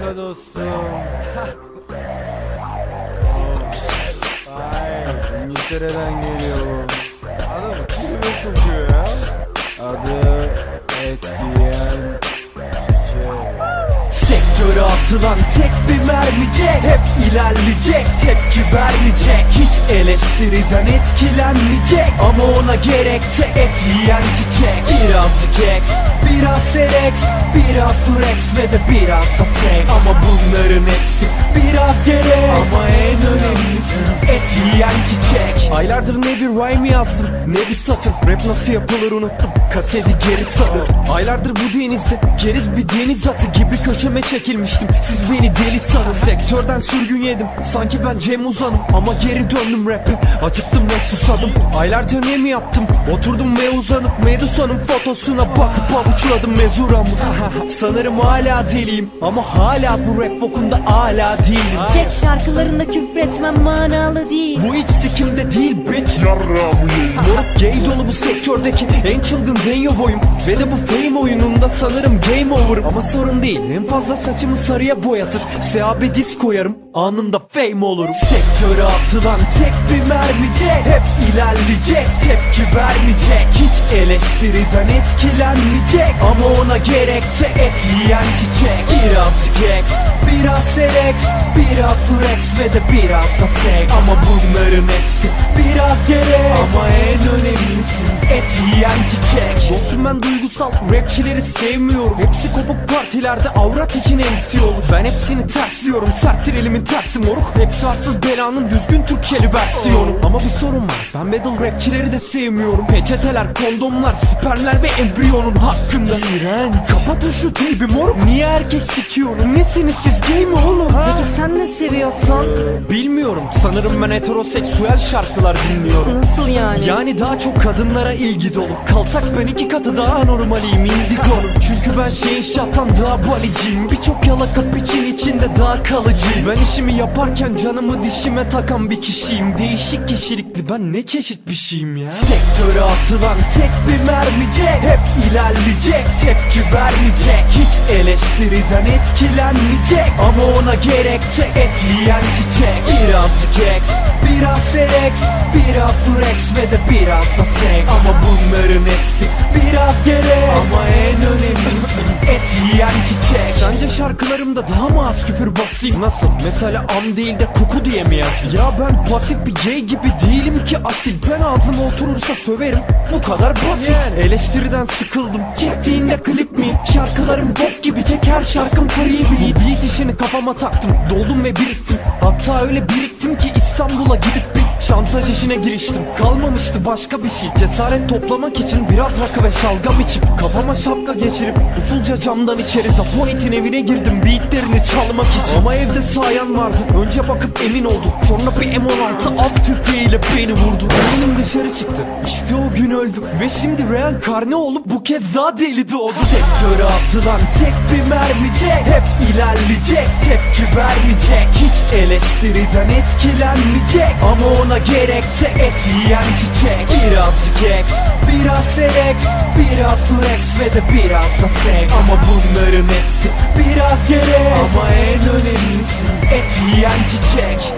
Merhaba dostum. Ay, İngiltere'den geliyor. Adam Sektöre atılan tek bir mermicek Hep ilerleyecek tepki vermeyecek. Hiç eleştiriden etkilenmeyecek Ama ona gerekçe et yiyen çiçek. Birazcık X, biraz Serex Biraz Durex ve de biraz da sex Ama bunların hepsi biraz gerek. Ama en önemlisi et yiyen çiçek. Aylardır ne bir rhyme yazdım ne bir satır. Rap nasıl yapılır unuttum kaseti geri sarıp Aylardır bu denizde geriz bir deniz atı gibi köşeme çekilmiştim. Siz beni deli sanın Sektörden sürgün yedim. Sanki ben Cem Uzan'ım Ama geri döndüm rap'e. Acıktım ve susadım. Aylarca ne mi yaptım oturdum ve uzanıp Medusa'nın fotosuna bakıp avuçladım mezuramı Sanırım hala deliyim ama hala bu rap bokunda hala değilim. Tek şarkılarında küfretmem manalı değil. Bu hiç sikimde değil bitch Moruk gay dolu bu sektördeki en çılgın denyo boyum. Ve de bu fame oyununda sanırım game over'ım Ama sorun değil en fazla saçımı sarıya boyatır. SAB diz koyarım anında fame olurum. Sektöre atılan tek bir mermicek Hep ilerleyecek tepki vermeyecek. Hiç eleştiriden etkilenmeyecek. Ama ona gerekçe et yiyen çiçek. Birazcık X, biraz Serex Biraz Durex ve de biraz da sex Ama bunların hepsi biraz gerek. Ama en önemlisi et yiyen çiçek. Dostum ben duygusal rapçileri sevmiyorum. Hepsi kopuk partilerde avrat için MC olur. Ben hepsini tersliyorum serttir elimin tersi moruk. Hepsi arsız belanın düzgün Türkçeli versiyonu. Ama bir sorun var ben battle rapçileri de sevmiyorum. Peçeteler, kondomlar, spermler ve embriyonun hakkında. İğrenç. Kapatın şu teybi moruk. Niye erkek sikiyorum Nesiniz siz? Gay mi oğlum? Peki seviyorsun? Bilmiyorum. Sanırım ben heteroseksüel şarkılar dinliyorum. Nasıl yani? yani daha çok kadınlara ilgi dolu. Kaltak ben iki katı daha normaliyim indigonum Çünkü ben şey şattan daha baliciyim. Birçok yalaka piçin içinde daha kalıcıyım. Ben işimi yaparken canımı dişime takan bir kişiyim. Değişik kişilikli ben ne çeşit bir şeyim ya? Sektöre atılan tek bir mermicek Hep ilerleyecek tepki vermeyecek. Hiç eleştiriden etkilenmeyecek. Ama ona gerekçe et yiyen çiçek Birazcık X, biraz Serex Biraz Durex ve de biraz da sex. Ama bunların hepsi şarkılarımda daha mı az küfür basayım. Nasıl? Mesela am değil de kuku diye mi yazayım? Ya ben pasif bir gay gibi değilim ki asil. Ben ağzıma oturursa söverim. Bu kadar basit. Eleştiriden sıkıldım. Çektiğinde klip mi? Şarkılarım bok gibi çek her şarkım beat. Beat işini kafama taktım. Doldum ve biriktim. Hatta öyle biriktim ki İstanbul'a gidip bir şantaj işine giriştim Kalmamıştı başka bir şey. Cesaret toplamak için biraz rakı ve şalgam içip Kafama şapka geçirip usulca camdan içeri Dapoet'in evine girdim beatlerini çalmak için. Ama evde sayan vardı önce bakıp emin oldu Sonra bir M16 alt tüfeğiyle beni vurdu. Eminim dışarı çıktı işte o gün öldüm. Ve şimdi reenkarne olup bu kez daha deli doğdu Sektöre atılan tek bir mermicek Hep ilerleyecek tepki vermeyecek. Hiç eleştiriden etkilenmeyecek. Ama Buna gerekçe et yiyen çiçek. Birazcık ex, biraz serex Biraz flex ve de biraz da seks Ama bunların hepsi biraz gerek Ama en önemlisi et yiyen çiçek.